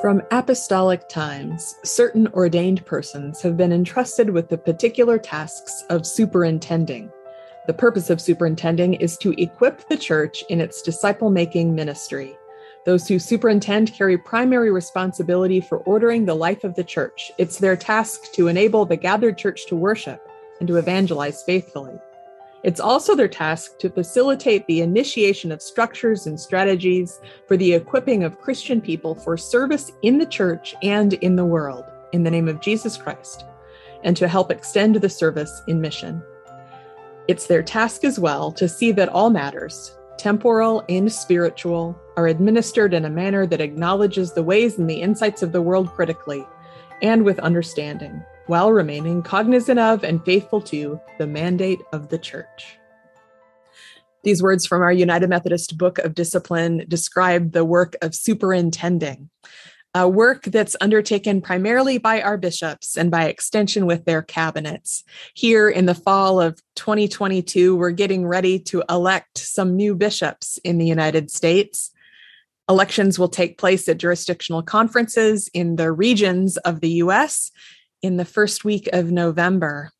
From apostolic times, certain ordained persons have been entrusted with the particular tasks of superintending. The purpose of superintending is to equip the church in its disciple making ministry. Those who superintend carry primary responsibility for ordering the life of the church. It's their task to enable the gathered church to worship and to evangelize faithfully. It's also their task to facilitate the initiation of structures and strategies for the equipping of Christian people for service in the church and in the world, in the name of Jesus Christ, and to help extend the service in mission. It's their task as well to see that all matters, temporal and spiritual, are administered in a manner that acknowledges the ways and the insights of the world critically and with understanding while remaining cognizant of and faithful to the mandate of the church. These words from our United Methodist Book of Discipline describe the work of superintending, a work that's undertaken primarily by our bishops and by extension with their cabinets. Here in the fall of 2022, we're getting ready to elect some new bishops in the United States. Elections will take place at jurisdictional conferences in the regions of the US in the first week of November.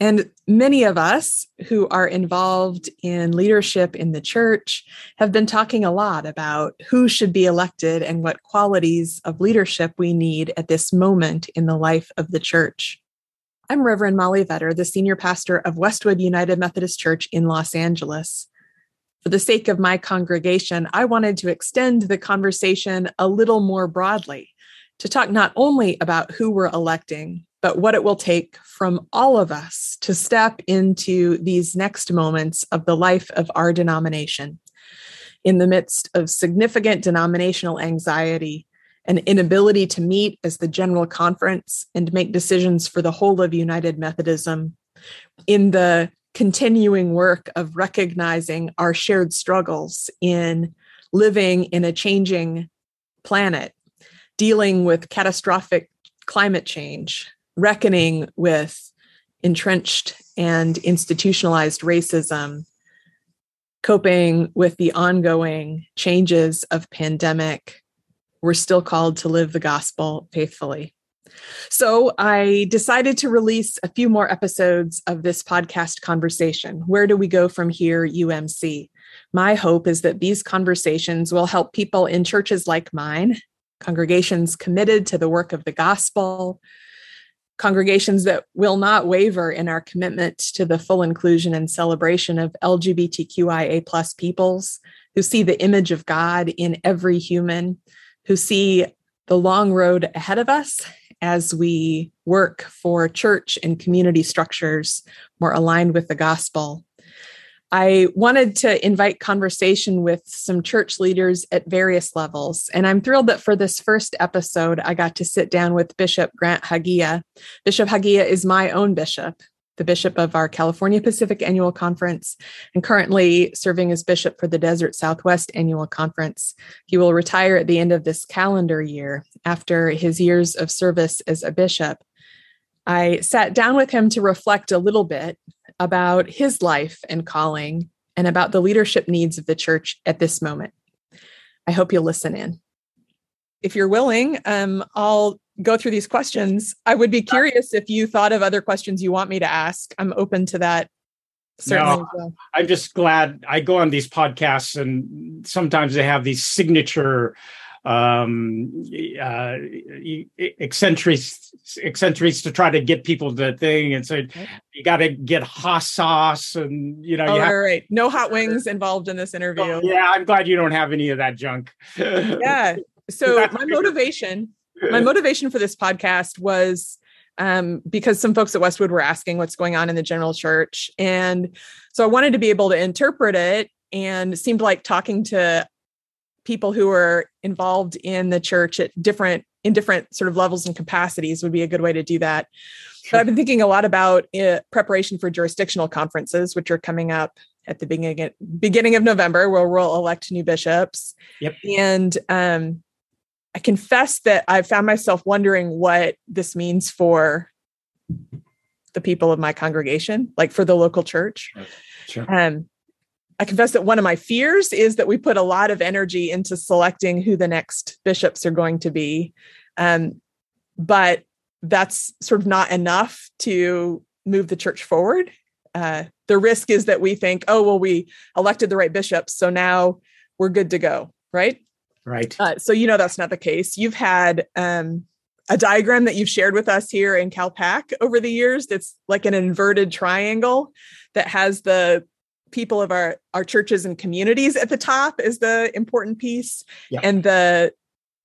And many of us who are involved in leadership in the church have been talking a lot about who should be elected and what qualities of leadership we need at this moment in the life of the church. I'm Reverend Molly Vetter, the senior pastor of Westwood United Methodist Church in Los Angeles. For the sake of my congregation, I wanted to extend the conversation a little more broadly to talk not only about who we're electing, but what it will take from all of us to step into these next moments of the life of our denomination. In the midst of significant denominational anxiety and inability to meet as the general conference and make decisions for the whole of United Methodism, in the continuing work of recognizing our shared struggles in living in a changing planet dealing with catastrophic climate change, reckoning with entrenched and institutionalized racism, coping with the ongoing changes of pandemic, we're still called to live the gospel faithfully. So I decided to release a few more episodes of this podcast conversation. Where do we go from here, UMC? My hope is that these conversations will help people in churches like mine congregations committed to the work of the gospel, congregations that will not waver in our commitment to the full inclusion and celebration of LGBTQIA plus peoples who see the image of God in every human, who see the long road ahead of us as we work for church and community structures more aligned with the gospel I wanted to invite conversation with some church leaders at various levels. And I'm thrilled that for this first episode, I got to sit down with Bishop Grant Hagiya. Bishop Hagiya is my own bishop, the bishop of our California Pacific Annual Conference, and currently serving as bishop for the Desert Southwest Annual Conference. He will retire at the end of this calendar year after his years of service as a bishop. I sat down with him to reflect a little bit about his life and calling and about the leadership needs of the church at this moment. I hope you'll listen in. If you're willing, um, I'll go through these questions. I would be curious if you thought of other questions you want me to ask. I'm open to that. Certainly no, well. I'm just glad I go on these podcasts and sometimes they have these signature um, uh, eccentrics, eccentrics to try to get people to the thing. And so you got to get hot sauce and, you know, oh, you have, right. No hot wings involved in this interview. Oh, yeah. I'm glad you don't have any of that junk. yeah. So my motivation, my motivation for this podcast was um, because some folks at Westwood were asking what's going on in the general church. And so I wanted to be able to interpret it and it seemed like talking to people who are involved in the church at different in different sort of levels and capacities would be a good way to do that. Sure. But I've been thinking a lot about uh, preparation for jurisdictional conferences, which are coming up at the beginning beginning of November, where we'll elect new bishops. Yep. And um, I confess that I've found myself wondering what this means for the people of my congregation, like for the local church. Sure. Um, I confess that one of my fears is that we put a lot of energy into selecting who the next bishops are going to be. Um, but that's sort of not enough to move the church forward. Uh, the risk is that we think, oh, well, we elected the right bishops, so now we're good to go, right? Right. Uh, so you know that's not the case. You've had um, a diagram that you've shared with us here in CalPAC over the years. That's like an inverted triangle that has the people of our our churches and communities at the top is the important piece yeah. and the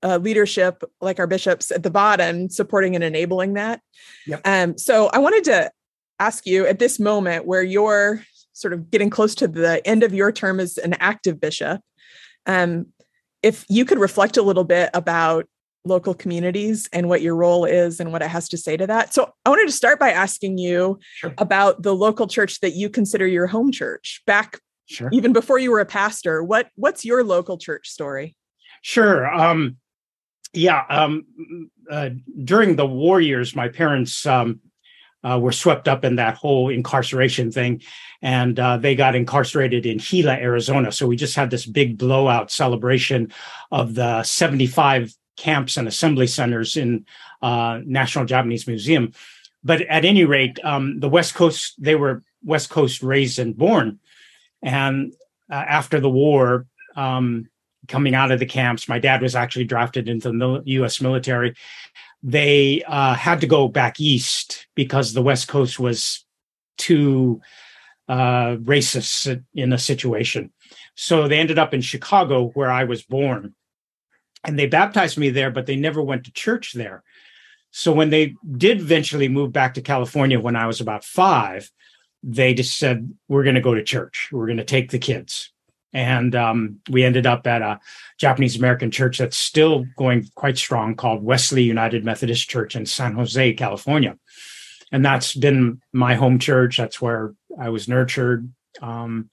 uh, leadership like our bishops at the bottom supporting and enabling that yep. um, so i wanted to ask you at this moment where you're sort of getting close to the end of your term as an active bishop um, if you could reflect a little bit about local communities and what your role is and what it has to say to that. So I wanted to start by asking you sure. about the local church that you consider your home church back sure. even before you were a pastor. What what's your local church story? Sure. Um, yeah. Um, uh, during the war years, my parents um, uh, were swept up in that whole incarceration thing, and uh, they got incarcerated in Gila, Arizona. So we just had this big blowout celebration of the 75 camps and assembly centers in uh, National Japanese Museum. But at any rate, um, the West Coast, they were West Coast raised and born. And uh, after the war, um, coming out of the camps, my dad was actually drafted into the US military. They uh, had to go back east because the West Coast was too uh, racist in a situation. So they ended up in Chicago, where I was born and they baptized me there, but they never went to church there. So when they did eventually move back to California when I was about five, they just said, We're going to go to church. We're going to take the kids. And um, we ended up at a Japanese American church that's still going quite strong called Wesley United Methodist Church in San Jose, California. And that's been my home church. That's where I was nurtured. Um,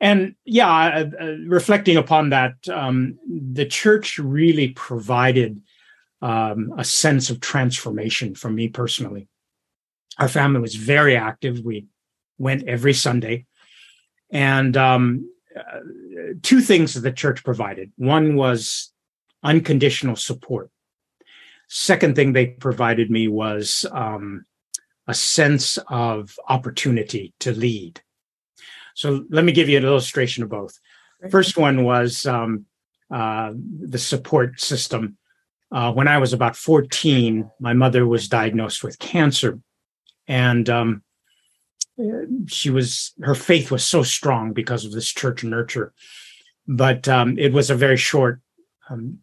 and yeah, uh, uh, reflecting upon that, um, the church really provided um, a sense of transformation for me personally. Our family was very active. We went every Sunday. And um, uh, two things that the church provided one was unconditional support. Second thing they provided me was um, a sense of opportunity to lead so let me give you an illustration of both. First one was um, uh, the support system. Uh, when I was about 14, my mother was diagnosed with cancer. And um, she was, her faith was so strong because of this church nurture. But um, it was a very short um,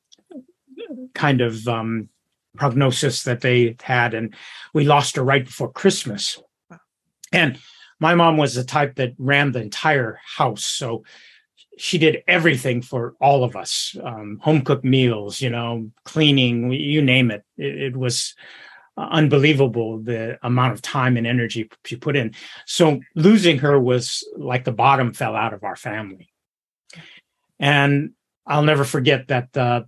kind of um, prognosis that they had. And we lost her right before Christmas. And my mom was the type that ran the entire house. So she did everything for all of us um, home cooked meals, you know, cleaning, you name it. It, it was unbelievable the amount of time and energy she put in. So losing her was like the bottom fell out of our family. And I'll never forget that the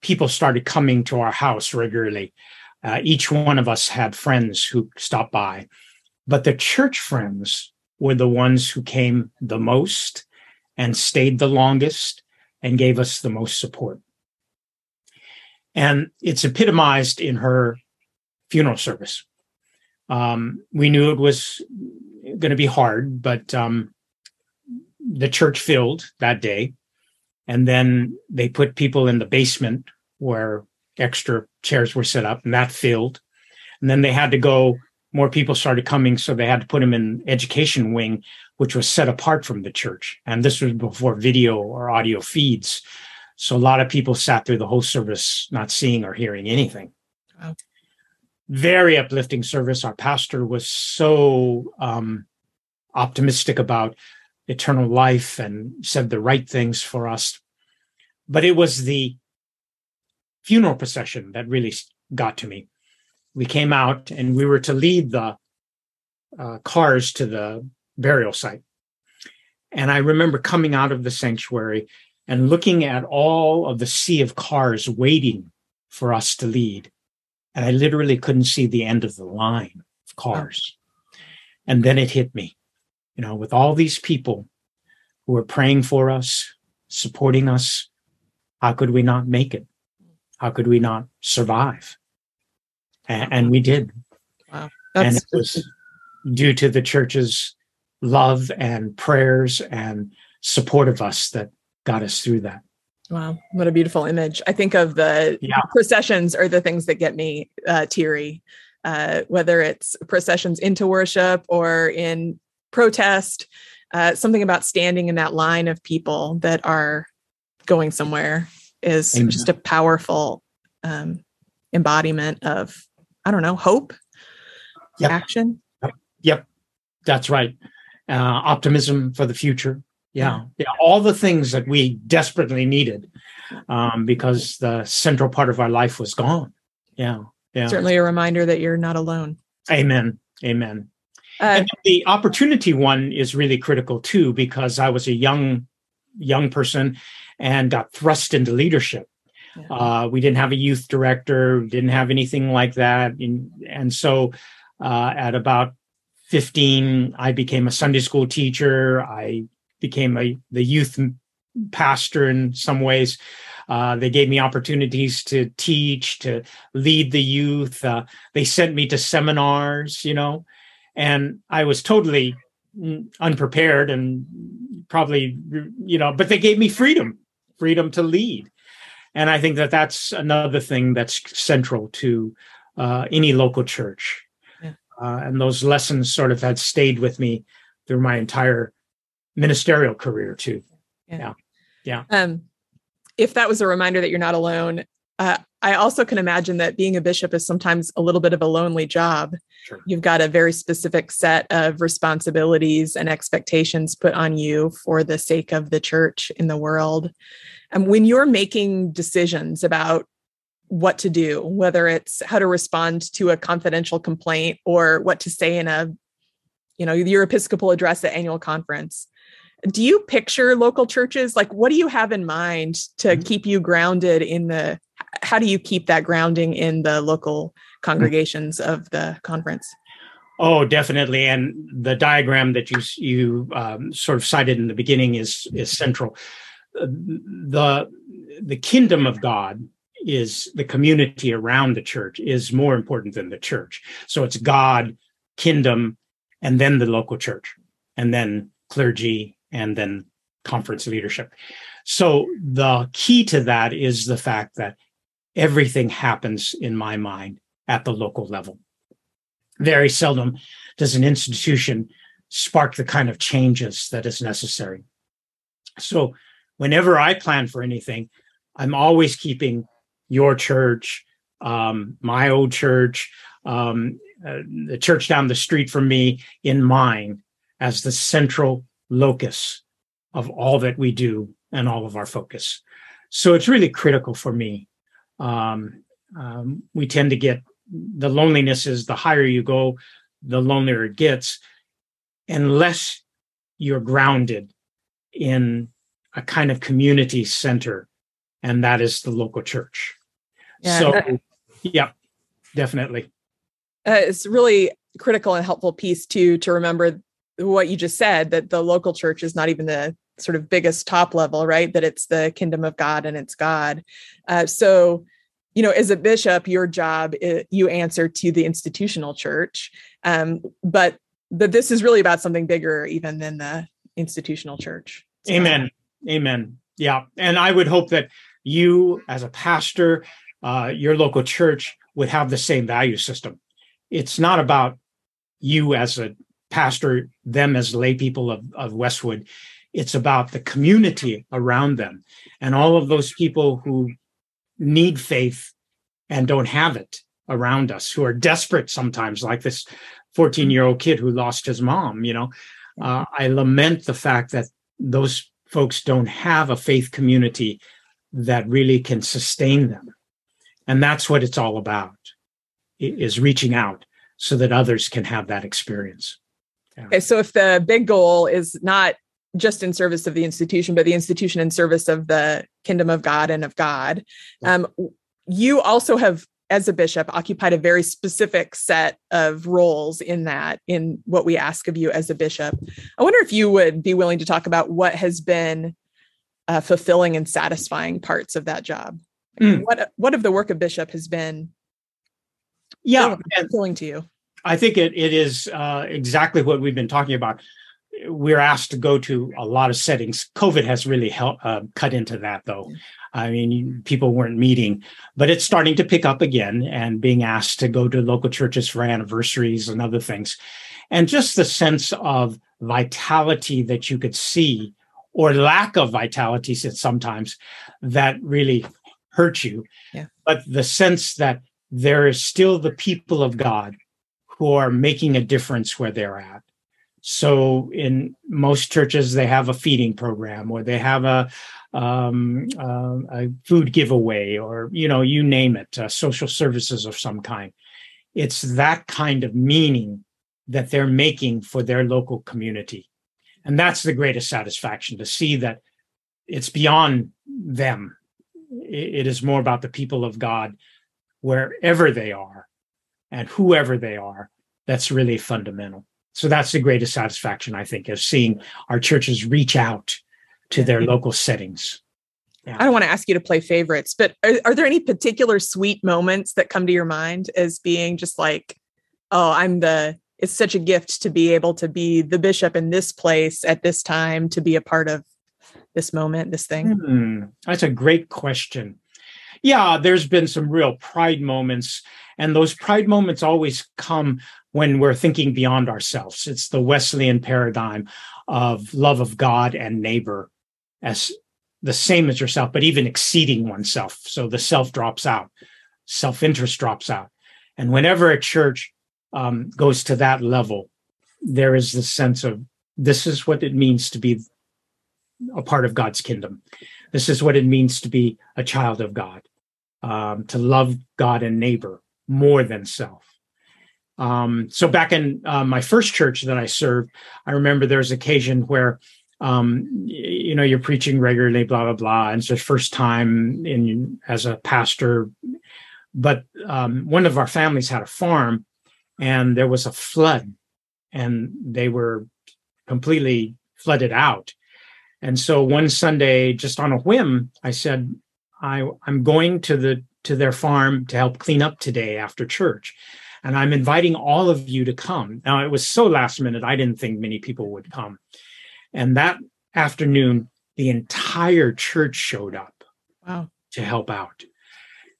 people started coming to our house regularly. Uh, each one of us had friends who stopped by but the church friends were the ones who came the most and stayed the longest and gave us the most support. And it's epitomized in her funeral service. Um, we knew it was going to be hard, but um, the church filled that day. And then they put people in the basement where extra chairs were set up, and that filled. And then they had to go more people started coming, so they had to put him in education wing, which was set apart from the church. And this was before video or audio feeds. So a lot of people sat through the whole service not seeing or hearing anything. Wow. Very uplifting service. Our pastor was so um, optimistic about eternal life and said the right things for us. But it was the funeral procession that really got to me we came out and we were to lead the uh, cars to the burial site. And I remember coming out of the sanctuary and looking at all of the sea of cars waiting for us to lead. And I literally couldn't see the end of the line of cars. And then it hit me, you know, with all these people who are praying for us, supporting us, how could we not make it? How could we not survive? And, and we did. Wow. and it was due to the church's love and prayers and support of us that got us through that. Wow, what a beautiful image. I think of the yeah. processions are the things that get me uh, teary, uh, whether it's processions into worship or in protest, uh, something about standing in that line of people that are going somewhere is Amen. just a powerful um, embodiment of, I don't know, hope, yep. action. Yep. yep, that's right. Uh, optimism for the future. Yeah. Yeah. All the things that we desperately needed um, because the central part of our life was gone. Yeah yeah. Certainly a reminder that you're not alone. Amen. Amen. Uh, and the opportunity one is really critical too because i was a young young person and got thrust into leadership yeah. uh, we didn't have a youth director didn't have anything like that and, and so uh, at about 15 i became a sunday school teacher i became a the youth pastor in some ways. Uh, they gave me opportunities to teach, to lead the youth. Uh, they sent me to seminars, you know, and I was totally unprepared and probably, you know, but they gave me freedom, freedom to lead. And I think that that's another thing that's central to uh, any local church. Yeah. Uh, and those lessons sort of had stayed with me through my entire ministerial career too. Yeah. Yeah. yeah. Um, if that was a reminder that you're not alone, uh, I also can imagine that being a bishop is sometimes a little bit of a lonely job. Sure. You've got a very specific set of responsibilities and expectations put on you for the sake of the church in the world. And when you're making decisions about what to do, whether it's how to respond to a confidential complaint or what to say in a, you know, your Episcopal address at annual conference, do you picture local churches like what do you have in mind to mm-hmm. keep you grounded in the how do you keep that grounding in the local congregations of the conference? Oh definitely. And the diagram that you you um, sort of cited in the beginning is is central. The the kingdom of god is the community around the church is more important than the church. So it's god kingdom and then the local church and then clergy and then conference leadership. So the key to that is the fact that everything happens in my mind at the local level. Very seldom does an institution spark the kind of changes that is necessary. So whenever I plan for anything, I'm always keeping your church, um, my old church, um, uh, the church down the street from me in mind as the central locus of all that we do and all of our focus. So it's really critical for me. Um, um, we tend to get the loneliness is the higher you go, the lonelier it gets, unless you're grounded in a kind of community center, and that is the local church. Yeah, so, that, yeah, definitely. Uh, it's really critical and helpful piece too to remember what you just said that the local church is not even the sort of biggest top level right? That it's the kingdom of god and it's god. Uh, so you know as a bishop your job is, you answer to the institutional church um, but that this is really about something bigger even than the institutional church. So, amen. Amen. Yeah. And i would hope that you as a pastor uh, your local church would have the same value system. It's not about you as a pastor them as lay people of, of Westwood. It's about the community around them and all of those people who need faith and don't have it around us, who are desperate sometimes, like this 14 year old kid who lost his mom. You know, uh, I lament the fact that those folks don't have a faith community that really can sustain them. And that's what it's all about is reaching out so that others can have that experience. Okay, so if the big goal is not just in service of the institution, but the institution in service of the kingdom of God and of God, um, you also have as a bishop occupied a very specific set of roles in that in what we ask of you as a bishop. I wonder if you would be willing to talk about what has been uh, fulfilling and satisfying parts of that job? Mm. what what of the work of bishop has been yeah fulfilling to you? I think it, it is uh, exactly what we've been talking about we're asked to go to a lot of settings. COVID has really helped uh, cut into that, though. I mean, people weren't meeting, but it's starting to pick up again and being asked to go to local churches for anniversaries and other things. And just the sense of vitality that you could see or lack of vitality sometimes that really hurt you. Yeah. But the sense that there is still the people of God who are making a difference where they're at so in most churches, they have a feeding program or they have a, um, uh, a food giveaway or, you know, you name it, uh, social services of some kind. It's that kind of meaning that they're making for their local community. And that's the greatest satisfaction to see that it's beyond them. it is more about the people of God wherever they are and whoever they are. That's really fundamental so that's the greatest satisfaction i think of seeing our churches reach out to their local settings yeah. i don't want to ask you to play favorites but are, are, there any particular sweet moments that come to your mind as being just like oh i'm the it's such a gift to be able to be the bishop in this place at this time to be a part of this moment this thing hmm. that's a great question yeah there's been some real pride moments and those pride moments always come when we're thinking beyond ourselves. It's the Wesleyan paradigm of love of God and neighbor as the same as yourself, but even exceeding oneself. So the self drops out, self interest drops out. And whenever a church um, goes to that level, there is this sense of this is what it means to be a part of God's kingdom. This is what it means to be a child of God, um, to love God and neighbor more than self. Um, so back in uh, my first church that I served, I remember there was occasion where, um, you know, you're preaching regularly, blah blah blah, and it's your first time in as a pastor. But um, one of our families had a farm, and there was a flood, and they were completely flooded out. And so one Sunday, just on a whim, I said, I, I'm going to the to their farm to help clean up today after church and I'm inviting all of you to come. Now, it was so last minute, I didn't think many people would come. And that afternoon, the entire church showed up wow. to help out.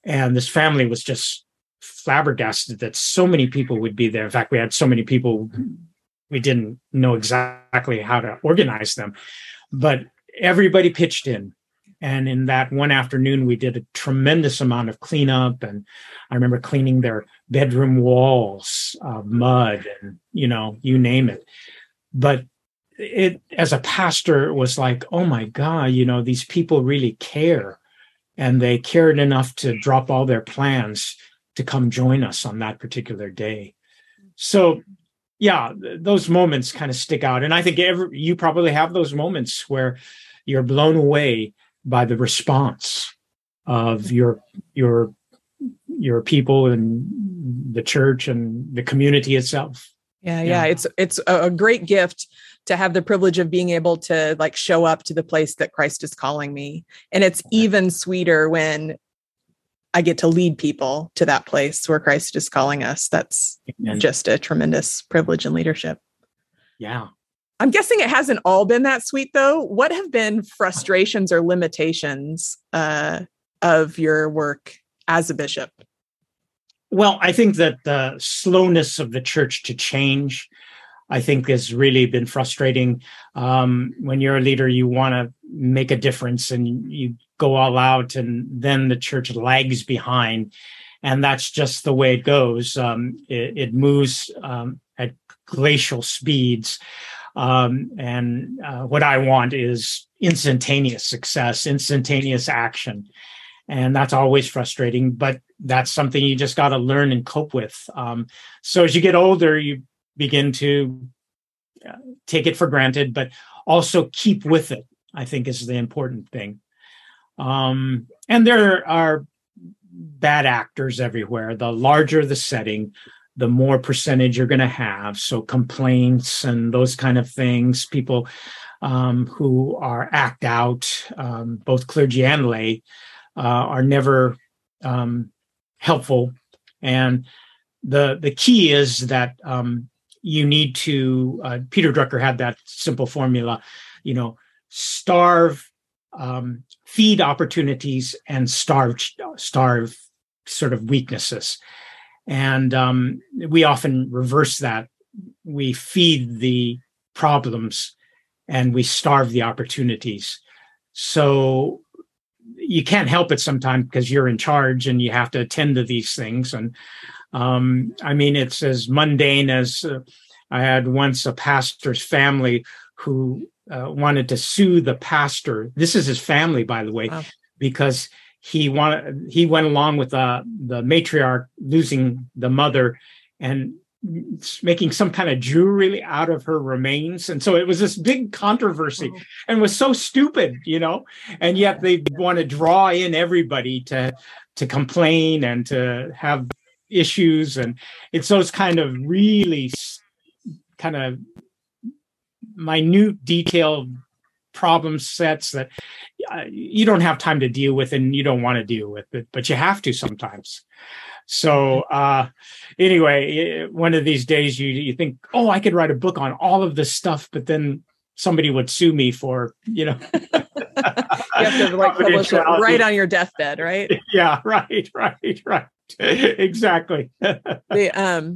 And this family was just flabbergasted that so many people would be there. In fact, we had so many people, we didn't know exactly how to organize them, but everybody pitched in. And in that one afternoon, we did a tremendous amount of cleanup. And I remember cleaning their bedroom walls, of mud, and you know, you name it. But it, as a pastor, it was like, oh my God, you know, these people really care, and they cared enough to drop all their plans to come join us on that particular day. So, yeah, those moments kind of stick out, and I think every, you probably have those moments where you're blown away by the response of your your your people and the church and the community itself. Yeah, yeah, yeah. It's it's a great gift to have the privilege of being able to like show up to the place that Christ is calling me. And it's even sweeter when I get to lead people to that place where Christ is calling us. That's Amen. just a tremendous privilege and leadership. Yeah. I'm guessing it hasn't all been that sweet though. What have been frustrations or limitations uh, of your work as a bishop? Well, I think that the slowness of the church to change, I think, has really been frustrating. Um, when you're a leader, you want to make a difference and you go all out, and then the church lags behind. And that's just the way it goes. Um, it, it, moves um, at glacial speeds. Um, and uh, what I want is instantaneous success, instantaneous action. And that's always frustrating but that's something you just got to learn and cope with. Um, so as you get older you begin to uh, take it for granted but also keep with it i think is the important thing. Um, and there are bad actors everywhere. The larger the setting, the more percentage you're going to have. So complaints and those kind of things, people um, who are act out, um, both clergy and lay, uh, are never um, helpful. And the the key is that um, you need to. Uh, Peter Drucker had that simple formula, you know, starve, um, feed opportunities, and starve starve sort of weaknesses. And um, we often reverse that. We feed the problems and we starve the opportunities. So you can't help it sometimes because you're in charge and you have to attend to these things. And um, I mean, it's as mundane as uh, I had once a pastor's family who uh, wanted to sue the pastor. This is his family, by the way, wow. because he wanted he went along with uh, the matriarch losing the mother and making some kind of jewelry out of her remains. And so it was this big controversy and was so stupid you know? And yet they want to draw in everybody to to complain and to have issues. And it's those kind of really kind of minute detailed problem sets that uh, you don't have time to deal with and you don't want to deal with it but you have to sometimes so uh, anyway, one of these days you you think, oh, I could write a book on all of this stuff, but then somebody would sue me for you know. you have to like publish it right on your deathbed, right? Yeah, right, right, right. exactly. the um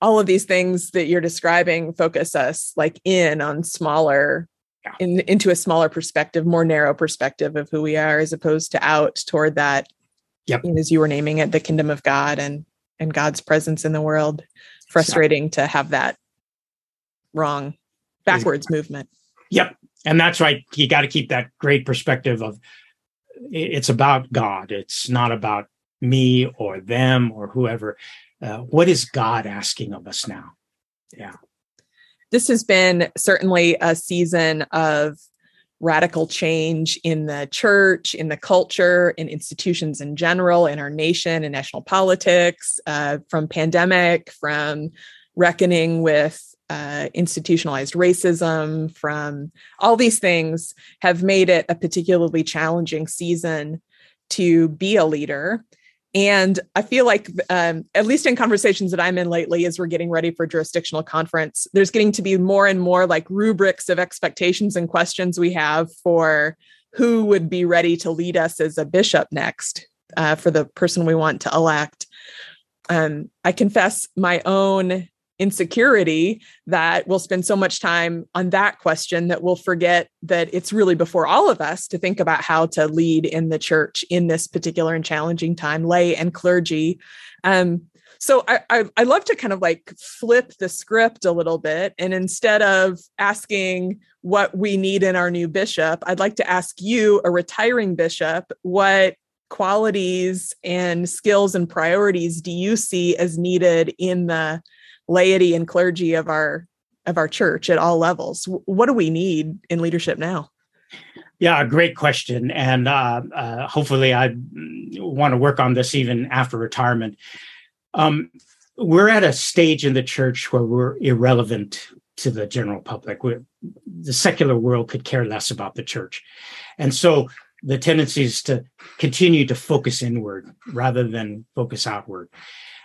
all of these things that you're describing focus us like in on smaller yeah. in into a smaller perspective, more narrow perspective of who we are as opposed to out toward that yep. as you were naming it, the kingdom of God and and God's presence in the world. Frustrating to have that wrong backwards movement. Yep. And that's right. You got to keep that great perspective of it's about God. It's not about me or them or whoever. Uh, what is God asking of us now? Yeah. This has been certainly a season of radical change in the church, in the culture, in institutions in general, in our nation, in national politics, uh, from pandemic, from reckoning with uh, institutionalized racism, from all these things have made it a particularly challenging season to be a leader and I feel like, um, at least in conversations that I'm in lately, as we're getting ready for jurisdictional conference, there's getting to be more and more like rubrics of expectations and questions we have for who would be ready to lead us as a bishop next uh, for the person we want to elect. Um, I confess my own insecurity that we'll spend so much time on that question that we'll forget that it's really before all of us to think about how to lead in the church in this particular and challenging time, lay and clergy. Um, so I, I I love to kind of like flip the script a little bit, and instead of asking what we need in our new bishop, I'd like to ask you, a retiring bishop, what qualities and skills and priorities do you see as needed in the laity and clergy of our of our church at all levels. What do we need in leadership now? Yeah great question. And uh, uh, hopefully i want to work on this even after retirement. Um, we're at a stage in the church where we're irrelevant to the general public. We're, the secular world could care less about the church. And so the tendency is to continue to focus inward rather than focus outward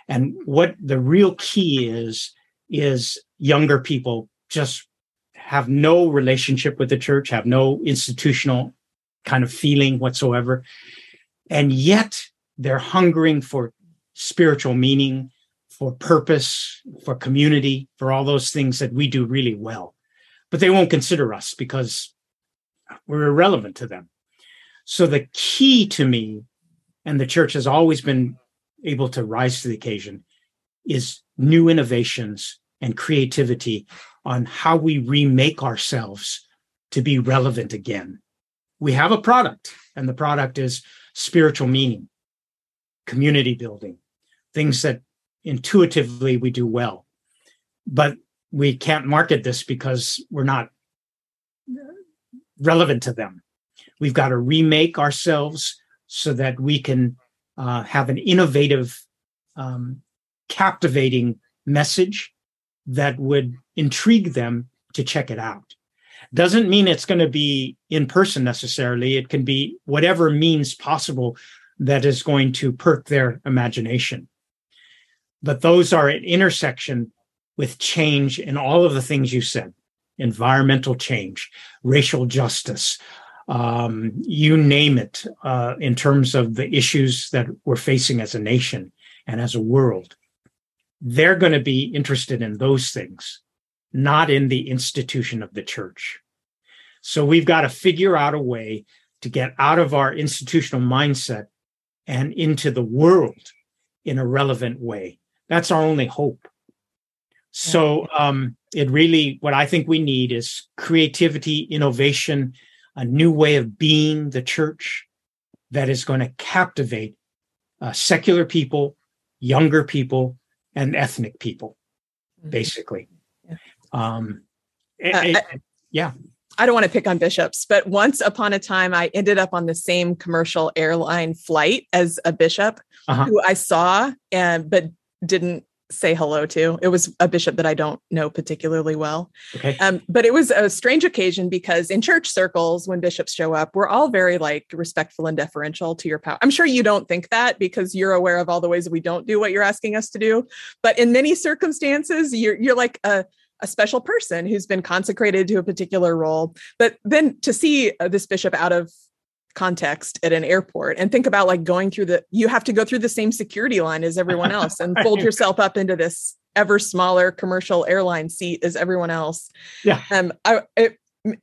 and what the real key is, is younger people just have no relationship with the church, have no institutional kind of feeling whatsoever. And yet they're hungering for spiritual meaning, for purpose, for community, for all those things that we do really well. But they won't consider us because we're irrelevant to them. So the key to me, and the church has always been able to rise to the occasion is new innovations and creativity on how we remake ourselves to be relevant again. We have a product, and the product is spiritual meaning, community building, things that intuitively we do well. But we can't market this because we're not relevant to them. We've got to remake ourselves so that we can uh, have an innovative, um, captivating message that would intrigue them to check it out. Doesn't mean it's going to be in person necessarily. It can be whatever means possible that is going to perk their imagination. But those are at intersection with change in all of the things you said environmental change, racial justice, um, you name it, uh, in terms of the issues that we're facing as a nation and as a world. They're going to be interested in those things, not in the institution of the church. So we've got to figure out a way to get out of our institutional mindset and into the world in a relevant way. That's our only hope. So um, it really, what I think we need is creativity, innovation, a new way of being the church that is going to captivate uh, secular people, younger people, and ethnic people, mm-hmm. basically. Yeah. Um, uh, I, yeah. I don't want to pick on bishops, but once upon a time, I ended up on the same commercial airline flight as a bishop uh-huh. who I saw, and but didn't say hello to. It was a bishop that I don't know particularly well. Okay. Um, but it was a strange occasion because in church circles, when bishops show up, we're all very like respectful and deferential to your power. I'm sure you don't think that because you're aware of all the ways that we don't do what you're asking us to do. But in many circumstances, you're you're like a a special person who's been consecrated to a particular role. But then to see uh, this bishop out of context at an airport and think about like going through the you have to go through the same security line as everyone else and fold yourself up into this ever smaller commercial airline seat as everyone else. Yeah. Um i it,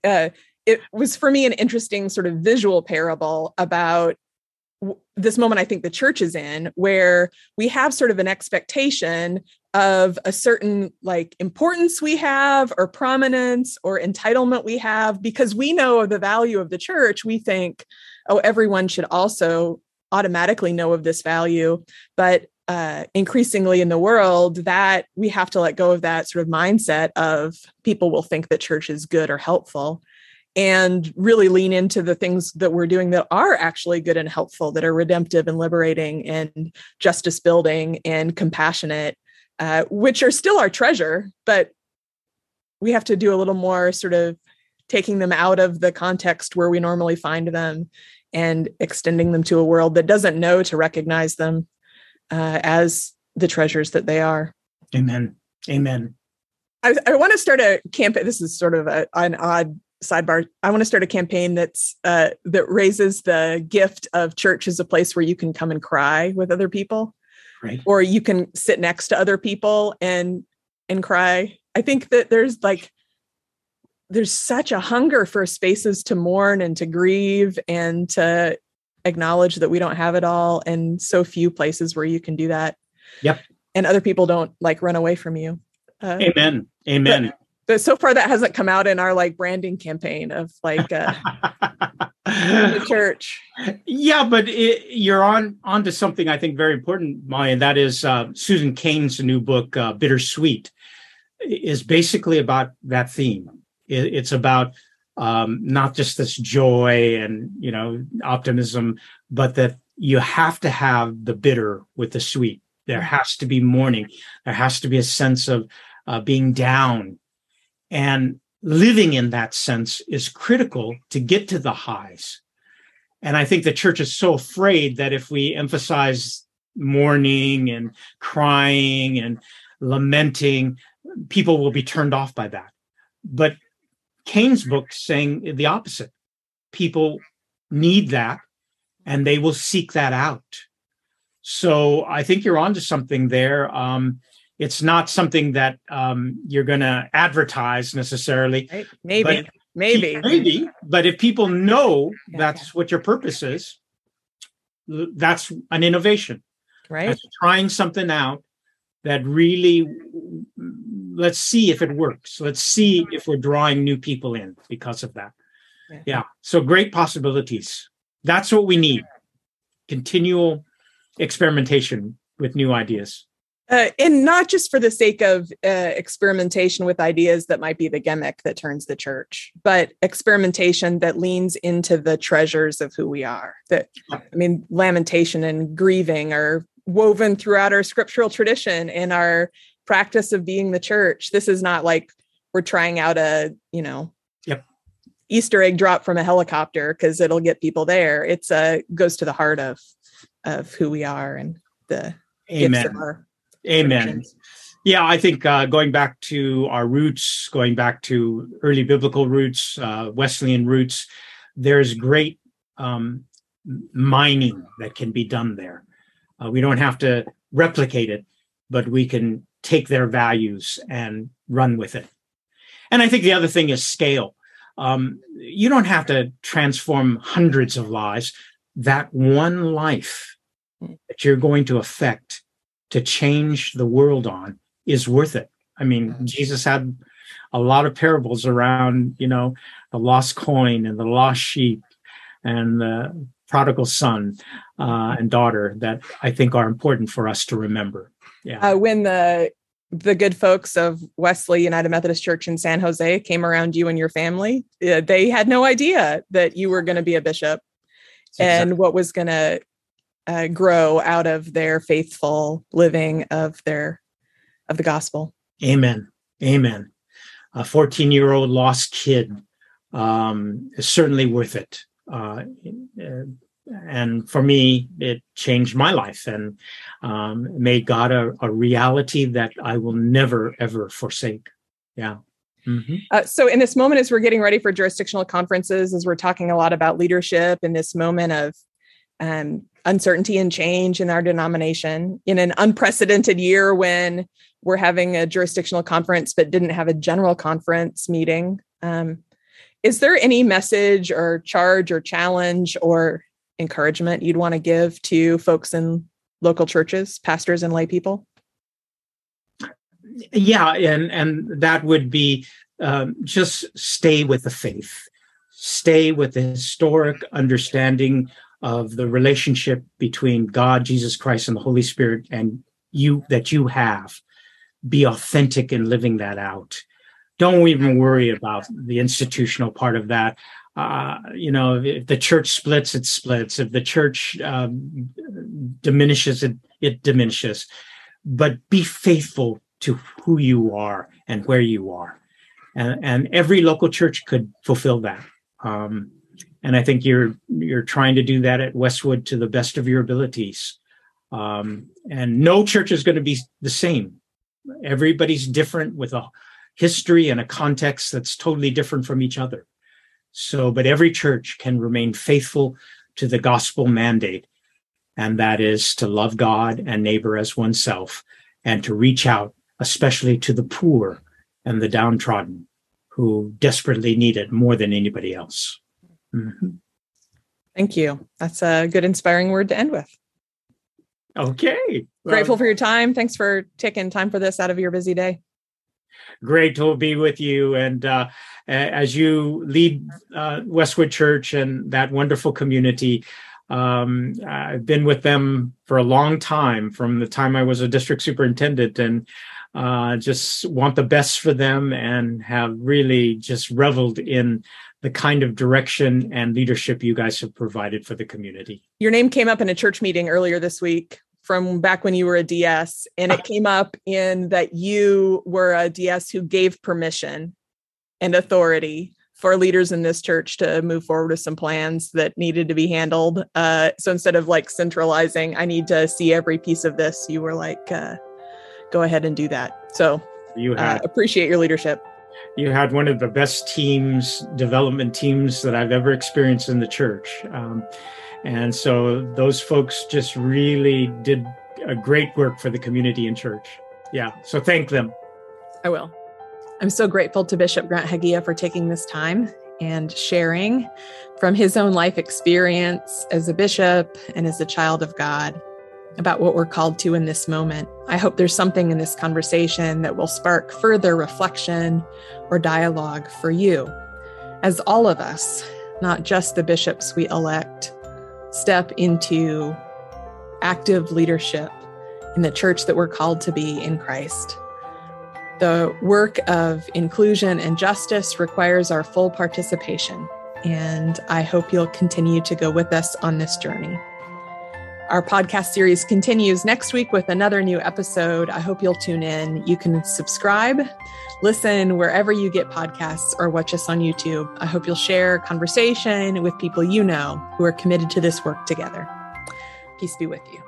uh, it was for me an interesting sort of visual parable about this moment I think the church is in, where we have sort of an expectation of a certain like importance we have, or prominence, or entitlement we have, because we know of the value of the church. We think, oh, everyone should also automatically know of this value. But uh, increasingly in the world, that we have to let go of that sort of mindset of people will think that church is good or helpful and really lean into the things that we're doing that are actually good and helpful, that are redemptive and liberating and justice building and compassionate, uh, which are still our treasure, but we have to do a little more sort of taking them out of the context where we normally find them and extending them to a world that doesn't know to recognize them uh, as the treasures that they are. Amen. Amen. I, I want to start a campaign. This is sort of a, an odd sidebar i want to start a campaign that's uh, that raises the gift of church as a place where you can come and cry with other people. Right. or you can sit next to other people and and cry. I think that there's like there's such a hunger for spaces to mourn and to grieve and to acknowledge that we don't have it all and so few places where you can do that. Yep. And other people don't like run away from you. Uh, amen. Amen. but, but so far that hasn't come out in our like branding campaign of like uh, the church. Yeah, but it, you're on onto something I think very important, Maya. And that is uh, Susan Cain's new book, uh, "Bittersweet," is basically about that theme. It, it's about um, not just this joy and you know optimism, but that you have to have the bitter with the sweet. There mm-hmm. has to be mourning. There has to be a sense of uh, being down and living in that sense is critical to get to the highs. And I think the church is so afraid that if we emphasize mourning and crying and lamenting, people will be turned off by that. But Cain's book saying the opposite. People need that and they will seek that out. So I think you're onto something there. Um, it's not something that um, you're going to advertise necessarily. Maybe, maybe, maybe. But if people know yeah, that's yeah. what your purpose is, that's an innovation. Right. That's trying something out that really let's see if it works. Let's see if we're drawing new people in because of that. Yeah. yeah. So great possibilities. That's what we need. Continual experimentation with new ideas. Uh, and not just for the sake of uh, experimentation with ideas that might be the gimmick that turns the church, but experimentation that leans into the treasures of who we are. That, I mean, lamentation and grieving are woven throughout our scriptural tradition and our practice of being the church. This is not like we're trying out a, you know, yep. Easter egg drop from a helicopter because it'll get people there. It's a goes to the heart of of who we are and the Amen. Amen. Yeah, I think uh, going back to our roots, going back to early biblical roots, uh, Wesleyan roots, there's great um, mining that can be done there. Uh, we don't have to replicate it, but we can take their values and run with it. And I think the other thing is scale. Um, you don't have to transform hundreds of lives. That one life that you're going to affect to change the world on is worth it. I mean, mm-hmm. Jesus had a lot of parables around, you know, the lost coin and the lost sheep and the prodigal son uh, and daughter that I think are important for us to remember. Yeah. Uh, when the the good folks of Wesley United Methodist Church in San Jose came around you and your family, uh, they had no idea that you were going to be a bishop and what was going to uh, grow out of their faithful living of their of the gospel. Amen. Amen. A 14 year old lost kid um, is certainly worth it. Uh, and for me, it changed my life and um, made God a, a, reality that I will never ever forsake. Yeah. Mm-hmm. Uh, so, in this moment, as we're getting ready for jurisdictional conferences, as we're talking a lot about leadership in this moment of um, uncertainty and change in our denomination, in an unprecedented year when we're having a jurisdictional conference but didn't have a general conference meeting, um, is there any message or charge or challenge or encouragement you'd want to give to folks in local churches, pastors and lay people? Yeah, and and that would be um, just stay with the faith, stay with the historic understanding of the relationship between God, Jesus Christ, and the Holy Spirit, and you that you have. Be authentic in living that out. Don't even worry about the institutional part of that uh, you know, if the church splits, it splits. If the church um, diminishes, it it diminishes. But be faithful to who you are and where you are, and and every local church could fulfill that. Um, and I think you're you're trying to do that at Westwood to the best of your abilities. Um, and no church is going to be the same. Everybody's different with a history and a context that's totally different from each other. So, but every church can remain faithful to the gospel mandate, and that is to love God and neighbor as oneself, and to reach out, especially to the poor and the downtrodden who desperately need it more than anybody else. Mm-hmm. Thank you. That's a good, inspiring word to end with. Okay. Grateful for your time. Thanks for taking time for this out of your busy day great to be with you. And uh, as you lead uh, Westwood Church and that wonderful community, um, I've been with them for a long time, from the time I was a district superintendent, and uh, just want the best for them and have really just reveled in the kind of direction and leadership you guys have provided for the community. Your name came up in a church meeting earlier this week from back when you were a DS, and it came up in that you were a DS who gave permission and authority for leaders in this church to move forward with some plans that needed to be handled. Uh, so instead of like centralizing, I need to see every piece of this, you were like, uh, go ahead and do that. So you uh, appreciate your leadership. You had one of the best teams, development teams that I've ever experienced in the church. Um, and so those folks just really did a great work for the community and church. Yeah. So thank them. I will. I'm so grateful to Bishop Grant Hagiya for taking this time and sharing from his own life experience as a bishop and as a child of God about what we're called to in this moment. I hope there's something in this conversation that will spark further reflection or dialogue for you, as all of us, not just the bishops we elect, step into active leadership in the church that we're called to be in Christ. The work of inclusion and justice requires our full participation, and I hope you'll continue to go with us on this journey. Our podcast series continues next week with another new episode. I hope you'll tune in. You can subscribe, listen wherever you get podcasts, or watch us on YouTube. I hope you'll share conversation with people you know who are committed to this work together. Peace be with you.